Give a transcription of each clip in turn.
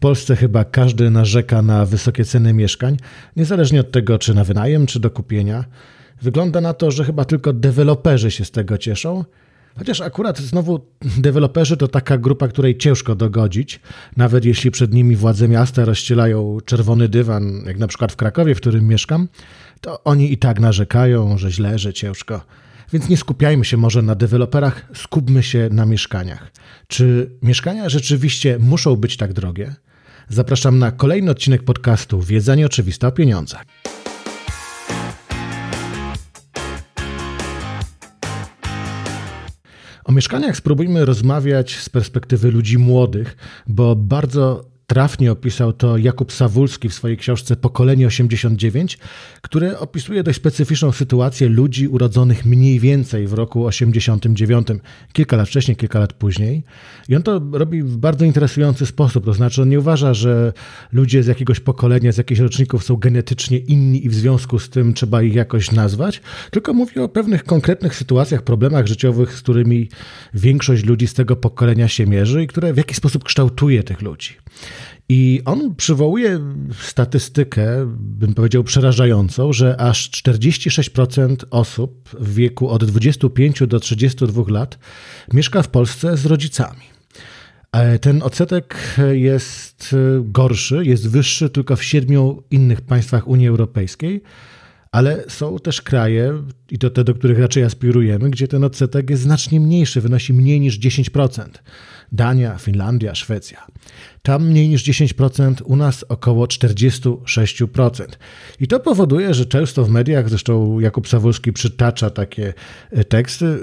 Polsce chyba każdy narzeka na wysokie ceny mieszkań, niezależnie od tego, czy na wynajem, czy do kupienia. Wygląda na to, że chyba tylko deweloperzy się z tego cieszą. Chociaż akurat znowu deweloperzy to taka grupa, której ciężko dogodzić, nawet jeśli przed nimi władze miasta rozścielają czerwony dywan, jak na przykład w Krakowie, w którym mieszkam, to oni i tak narzekają, że źle, że ciężko. Więc nie skupiajmy się może na deweloperach, skupmy się na mieszkaniach. Czy mieszkania rzeczywiście muszą być tak drogie? Zapraszam na kolejny odcinek podcastu Wiedza nieoczywista o pieniądzach. O mieszkaniach spróbujmy rozmawiać z perspektywy ludzi młodych, bo bardzo Trafnie opisał to Jakub Sawulski w swojej książce Pokolenie 89, które opisuje dość specyficzną sytuację ludzi urodzonych mniej więcej w roku 89, kilka lat wcześniej, kilka lat później. I on to robi w bardzo interesujący sposób. To znaczy, on nie uważa, że ludzie z jakiegoś pokolenia, z jakichś roczników są genetycznie inni i w związku z tym trzeba ich jakoś nazwać, tylko mówi o pewnych konkretnych sytuacjach, problemach życiowych, z którymi większość ludzi z tego pokolenia się mierzy i które w jakiś sposób kształtuje tych ludzi. I on przywołuje statystykę, bym powiedział przerażającą, że aż 46% osób w wieku od 25 do 32 lat mieszka w Polsce z rodzicami. Ten odsetek jest gorszy, jest wyższy tylko w siedmiu innych państwach Unii Europejskiej, ale są też kraje, i to te, do których raczej aspirujemy, gdzie ten odsetek jest znacznie mniejszy, wynosi mniej niż 10%. Dania, Finlandia, Szwecja. Tam mniej niż 10%, u nas około 46%. I to powoduje, że często w mediach, zresztą Jakub Sawulski przytacza takie e, teksty,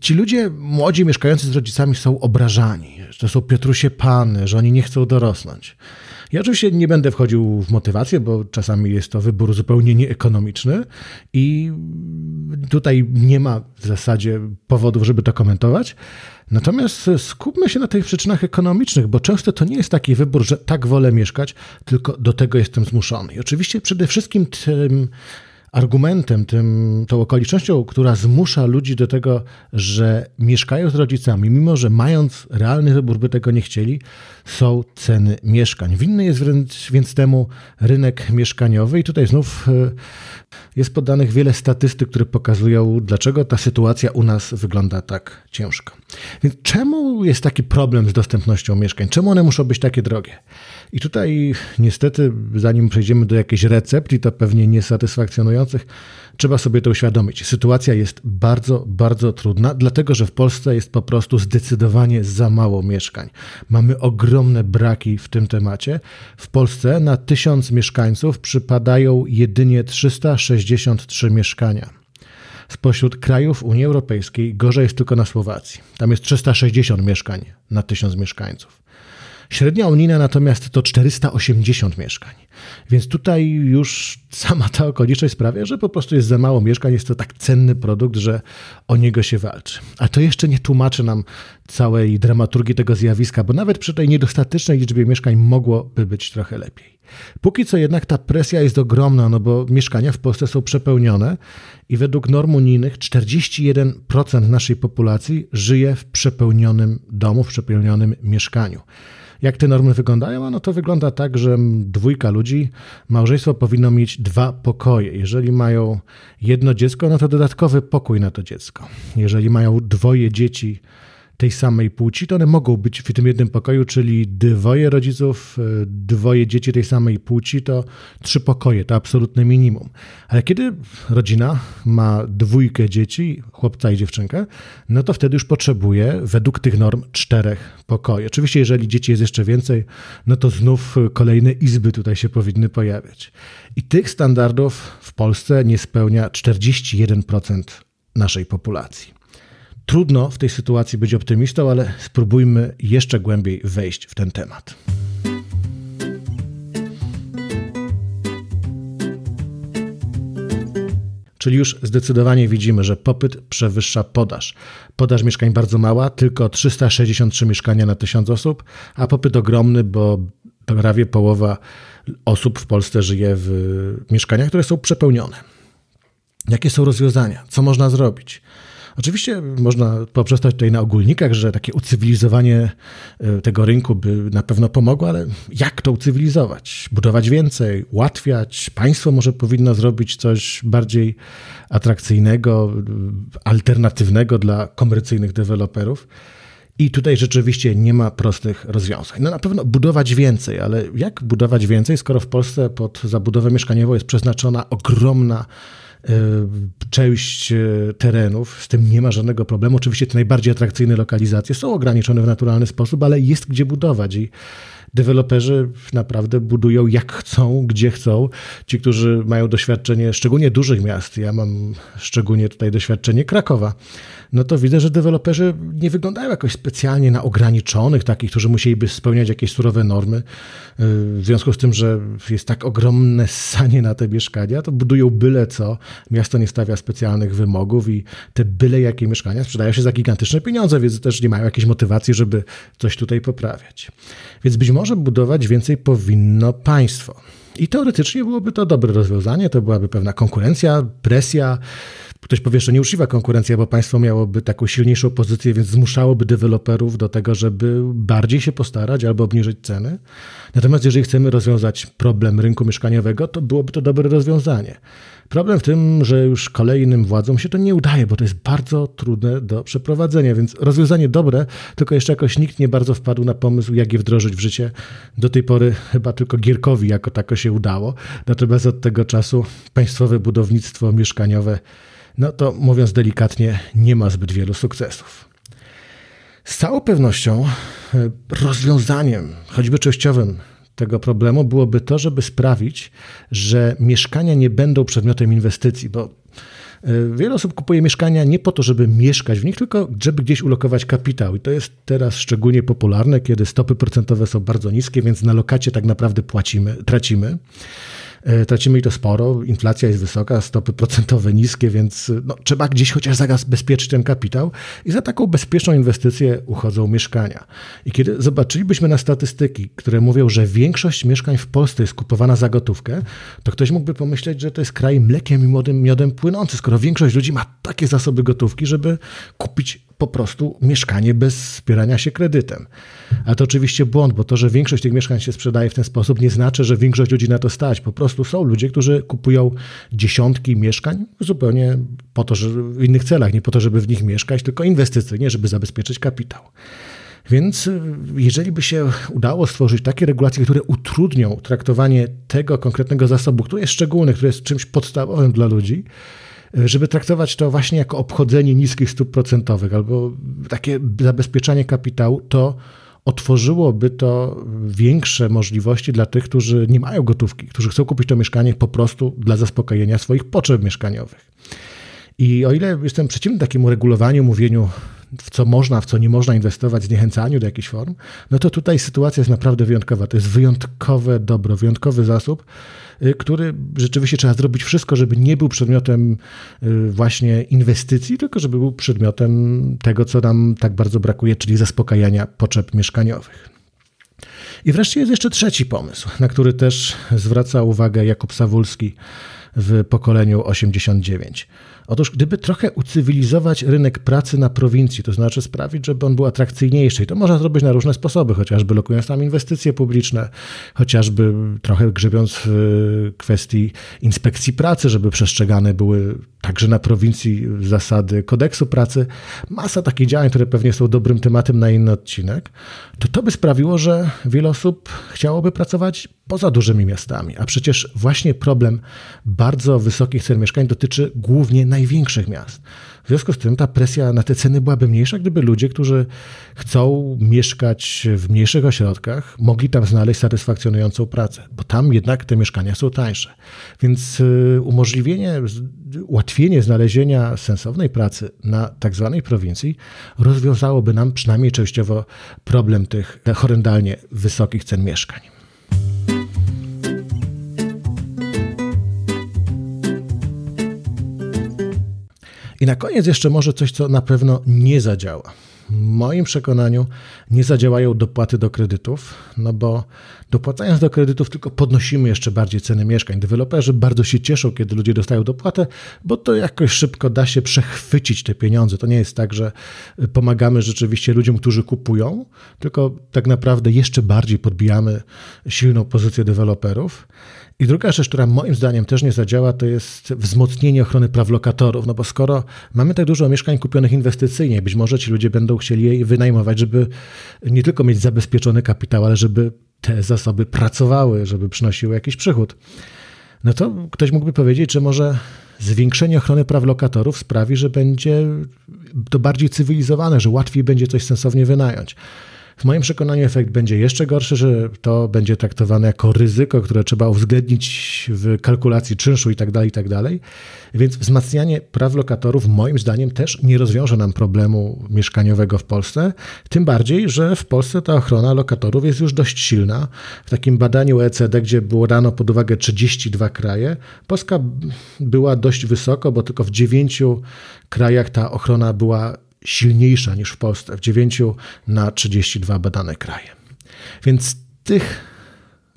ci ludzie młodzi mieszkający z rodzicami są obrażani, że to są Piotrusie Pany, że oni nie chcą dorosnąć. Ja oczywiście nie będę wchodził w motywację, bo czasami jest to wybór zupełnie nieekonomiczny i tutaj nie ma w zasadzie powodów, żeby to komentować. Natomiast skupmy się na tych przyczynach ekonomicznych, bo często to nie jest taki wybór, że tak wolę mieszkać, tylko do tego jestem zmuszony. I oczywiście przede wszystkim tym argumentem, tym, tą okolicznością, która zmusza ludzi do tego, że mieszkają z rodzicami, mimo że mając realny wybór by tego nie chcieli, są ceny mieszkań. Winny jest wręcz, więc temu rynek mieszkaniowy i tutaj znów e, jest podanych wiele statystyk, które pokazują, dlaczego ta sytuacja u nas wygląda tak ciężko. Więc czemu jest taki problem z dostępnością mieszkań? Czemu one muszą być takie drogie? I tutaj niestety, zanim przejdziemy do jakichś recept, i to pewnie niesatysfakcjonujących, trzeba sobie to uświadomić. Sytuacja jest bardzo, bardzo trudna, dlatego że w Polsce jest po prostu zdecydowanie za mało mieszkań. Mamy ogromne braki w tym temacie. W Polsce na tysiąc mieszkańców przypadają jedynie 363 mieszkania. Spośród krajów Unii Europejskiej gorzej jest tylko na Słowacji. Tam jest 360 mieszkań na tysiąc mieszkańców. Średnia unijna natomiast to 480 mieszkań. Więc tutaj już sama ta okoliczność sprawia, że po prostu jest za mało mieszkań, jest to tak cenny produkt, że o niego się walczy. A to jeszcze nie tłumaczy nam całej dramaturgii tego zjawiska, bo nawet przy tej niedostatecznej liczbie mieszkań mogłoby być trochę lepiej. Póki co jednak ta presja jest ogromna, no bo mieszkania w Polsce są przepełnione i według norm unijnych 41% naszej populacji żyje w przepełnionym domu, w przepełnionym mieszkaniu. Jak te normy wyglądają? No to wygląda tak, że dwójka ludzi, małżeństwo powinno mieć dwa pokoje. Jeżeli mają jedno dziecko, no to dodatkowy pokój na to dziecko. Jeżeli mają dwoje dzieci, tej samej płci, to one mogą być w tym jednym pokoju, czyli dwoje rodziców, e, dwoje dzieci tej samej płci, to trzy pokoje, to absolutne minimum. Ale kiedy rodzina ma dwójkę dzieci, chłopca i dziewczynkę, no to wtedy już potrzebuje według tych norm czterech pokoi. Oczywiście, jeżeli dzieci jest jeszcze więcej, no to znów kolejne izby tutaj się powinny pojawiać. I tych standardów w Polsce nie spełnia 41% naszej populacji. Trudno w tej sytuacji być optymistą, ale spróbujmy jeszcze głębiej wejść w ten temat. Czyli już zdecydowanie widzimy, że popyt przewyższa podaż. Podaż mieszkań bardzo mała, tylko 363 mieszkania na 1000 osób, a popyt ogromny, bo prawie połowa osób w Polsce żyje w mieszkaniach, które są przepełnione. Jakie są rozwiązania? Co można zrobić? Oczywiście można poprzestać tutaj na ogólnikach, że takie ucywilizowanie e, tego rynku by na pewno pomogło, ale jak to ucywilizować? Budować więcej, ułatwiać? Państwo może powinno zrobić coś bardziej atrakcyjnego, alternatywnego dla komercyjnych deweloperów. I tutaj rzeczywiście nie ma prostych rozwiązań. No na pewno budować więcej, ale jak budować więcej, skoro w Polsce pod zabudowę mieszkaniową jest przeznaczona ogromna e, część e, terenów, z tym nie ma żadnego problemu. Oczywiście te najbardziej atrakcyjne lokalizacje są ograniczone w naturalny sposób, ale jest gdzie budować i deweloperzy naprawdę budują jak chcą, gdzie chcą. Ci, którzy mają doświadczenie szczególnie dużych miast, ja mam szczególnie tutaj doświadczenie Krakowa, no to widzę, że deweloperzy nie wyglądają jakoś specjalnie na ograniczonych, takich, którzy musieliby spełniać jakieś surowe normy. W związku z tym, że jest tak ogromne sanie na te mieszkania, to budują byle co. Miasto nie stawia specjalnych wymogów i te byle jakie mieszkania sprzedają się za gigantyczne pieniądze, więc też nie mają jakiejś motywacji, żeby coś tutaj poprawiać. Więc być może budować więcej powinno państwo. I teoretycznie byłoby to dobre rozwiązanie, to byłaby pewna konkurencja, presja, Ktoś powie, że nieuczciwa konkurencja, bo państwo miałoby taką silniejszą pozycję, więc zmuszałoby deweloperów do tego, żeby bardziej się postarać albo obniżyć ceny. Natomiast jeżeli chcemy rozwiązać problem rynku mieszkaniowego, to byłoby to dobre rozwiązanie. Problem w tym, że już kolejnym władzom się to nie udaje, bo to jest bardzo trudne do przeprowadzenia, więc rozwiązanie dobre, tylko jeszcze jakoś nikt nie bardzo wpadł na pomysł, jak je wdrożyć w życie. Do tej pory chyba tylko Gierkowi jako tako się udało, natomiast od tego czasu państwowe budownictwo mieszkaniowe no to mówiąc delikatnie, nie ma zbyt wielu sukcesów. Z całą pewnością e, rozwiązaniem, choćby częściowym tego problemu byłoby to, żeby sprawić, że mieszkania nie będą przedmiotem inwestycji, bo e, Wiele osób kupuje mieszkania nie po to, żeby mieszkać w nich, tylko żeby gdzieś ulokować kapitał. I to jest teraz szczególnie popularne, kiedy stopy procentowe są bardzo niskie, więc na lokacie tak naprawdę płacimy, tracimy. E, tracimy i to sporo, inflacja jest wysoka, stopy procentowe niskie, więc no, trzeba gdzieś chociaż zabezpieczyć ten kapitał i za taką bezpieczną inwestycję uchodzą mieszkania. I kiedy zobaczylibyśmy na statystyki, które mówią, że większość mieszkań w Polsce jest kupowana za gotówkę, to ktoś mógłby pomyśleć, że to jest kraj mlekiem i miodem, miodem płynący, skoro większość ludzi ma takie zasoby gotówki, żeby kupić po prostu mieszkanie bez wspierania się kredytem. A to oczywiście błąd, bo to, że większość tych mieszkań się sprzedaje w ten sposób, nie znaczy, że większość ludzi na to stać. Po prostu są ludzie, którzy kupują dziesiątki mieszkań zupełnie po to, że w innych celach, nie po to, żeby w nich mieszkać, tylko inwestycyjnie, żeby zabezpieczyć kapitał. Więc y, jeżeli by się udało stworzyć takie regulacje, które utrudnią traktowanie tego konkretnego zasobu, który jest szczególny, który jest czymś podstawowym dla ludzi, żeby traktować to właśnie jako obchodzenie niskich stóp procentowych albo takie zabezpieczanie kapitału, to otworzyłoby to większe możliwości dla tych, którzy nie mają gotówki, którzy chcą kupić to mieszkanie po prostu dla zaspokojenia swoich potrzeb mieszkaniowych. I o ile jestem przeciwny takiemu regulowaniu, mówieniu, w co można, w co nie można inwestować, zniechęcaniu do jakichś form, no to tutaj sytuacja jest naprawdę wyjątkowa. To jest wyjątkowe dobro, wyjątkowy zasób, który rzeczywiście trzeba zrobić wszystko, żeby nie był przedmiotem y, właśnie inwestycji, tylko żeby był przedmiotem tego, co nam tak bardzo brakuje, czyli zaspokajania potrzeb mieszkaniowych. I wreszcie jest jeszcze trzeci pomysł, na który też zwraca uwagę Jakub Sawulski w pokoleniu 89. Otóż gdyby trochę ucywilizować rynek pracy na prowincji, to znaczy sprawić, żeby on był atrakcyjniejszy, i to można zrobić na różne sposoby, chociażby lokując tam inwestycje publiczne, chociażby trochę grzebiąc w kwestii inspekcji pracy, żeby przestrzegane były także na prowincji zasady kodeksu pracy, masa takich działań, które pewnie są dobrym tematem na inny odcinek, to to by sprawiło, że wiele osób chciałoby pracować poza dużymi miastami. A przecież właśnie problem bardzo wysokich cen mieszkań dotyczy głównie największych miast. W związku z tym ta presja na te ceny byłaby mniejsza, gdyby ludzie, którzy chcą mieszkać w mniejszych ośrodkach, mogli tam znaleźć satysfakcjonującą pracę, bo tam jednak te mieszkania są tańsze. Więc y, umożliwienie, ułatwienie znalezienia sensownej pracy na tak zwanej prowincji rozwiązałoby nam przynajmniej częściowo problem tych horrendalnie wysokich cen mieszkań. I na koniec jeszcze może coś, co na pewno nie zadziała. W moim przekonaniu nie zadziałają dopłaty do kredytów, no bo dopłacając do kredytów tylko podnosimy jeszcze bardziej ceny mieszkań. Deweloperzy bardzo się cieszą, kiedy ludzie dostają dopłatę, bo to jakoś szybko da się przechwycić te pieniądze. To nie jest tak, że pomagamy rzeczywiście ludziom, którzy kupują, tylko tak naprawdę jeszcze bardziej podbijamy silną pozycję deweloperów. I druga rzecz, która moim zdaniem też nie zadziała, to jest wzmocnienie ochrony praw lokatorów. No bo skoro mamy tak dużo mieszkań kupionych inwestycyjnie, być może ci ludzie będą chcieli je wynajmować, żeby nie tylko mieć zabezpieczony kapitał, ale żeby te zasoby pracowały, żeby przynosiły jakiś przychód. No to ktoś mógłby powiedzieć, że może zwiększenie ochrony praw lokatorów sprawi, że będzie to bardziej cywilizowane, że łatwiej będzie coś sensownie wynająć. W moim przekonaniu efekt będzie jeszcze gorszy, że to będzie traktowane jako ryzyko, które trzeba uwzględnić w kalkulacji czynszu itd., tak itd. Tak Więc wzmacnianie praw lokatorów moim zdaniem też nie rozwiąże nam problemu mieszkaniowego w Polsce, tym bardziej, że w Polsce ta ochrona lokatorów jest już dość silna. W takim badaniu OECD, gdzie było dano pod uwagę 32 kraje, Polska była dość wysoko, bo tylko w dziewięciu krajach ta ochrona była silniejsza niż w Polsce, w 9 na 32 badane kraje. Więc tych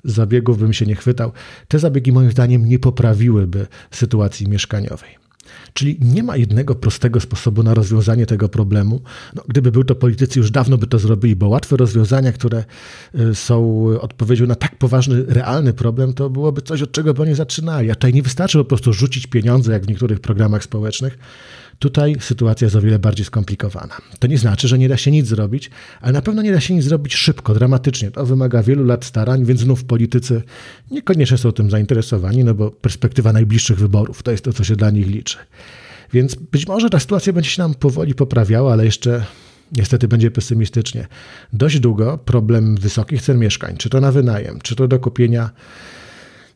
zabiegów bym się nie chwytał. Te zabiegi moim zdaniem nie poprawiłyby sytuacji mieszkaniowej. Czyli nie ma jednego prostego sposobu na rozwiązanie tego problemu. No, gdyby był to politycy, już dawno by to zrobili, bo łatwe rozwiązania, które y, są odpowiedzią na tak poważny, realny problem, to byłoby coś, od czego by oni zaczynali. A tutaj nie wystarczy po prostu rzucić pieniądze, jak w niektórych programach społecznych, Tutaj sytuacja jest o wiele bardziej skomplikowana. To nie znaczy, że nie da się nic zrobić, ale na pewno nie da się nic zrobić szybko, dramatycznie. To wymaga wielu lat starań, więc znów politycy niekoniecznie są tym zainteresowani, no bo perspektywa najbliższych wyborów to jest to, co się dla nich liczy. Więc być może ta sytuacja będzie się nam powoli poprawiała, ale jeszcze niestety będzie pesymistycznie. Dość długo problem wysokich cen mieszkań, czy to na wynajem, czy to do kupienia,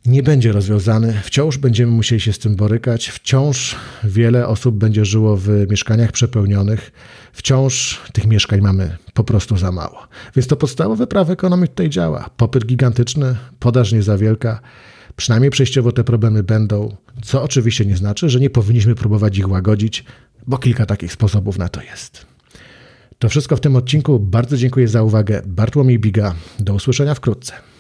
nie będzie rozwiązany. Wciąż będziemy musieli się z tym borykać. Wciąż wiele osób będzie żyło w mieszkaniach przepełnionych. Wciąż tych mieszkań mamy po prostu za mało. Więc to podstawowe prawo ekonomii tutaj działa. Popyt gigantyczny, podaż nie za wielka. Przynajmniej przejściowo te problemy będą, co oczywiście nie znaczy, że nie powinniśmy próbować ich łagodzić, bo kilka takich sposobów na to jest. To wszystko w tym odcinku. Bardzo dziękuję za uwagę. Bartłomiej Biga. Do usłyszenia wkrótce.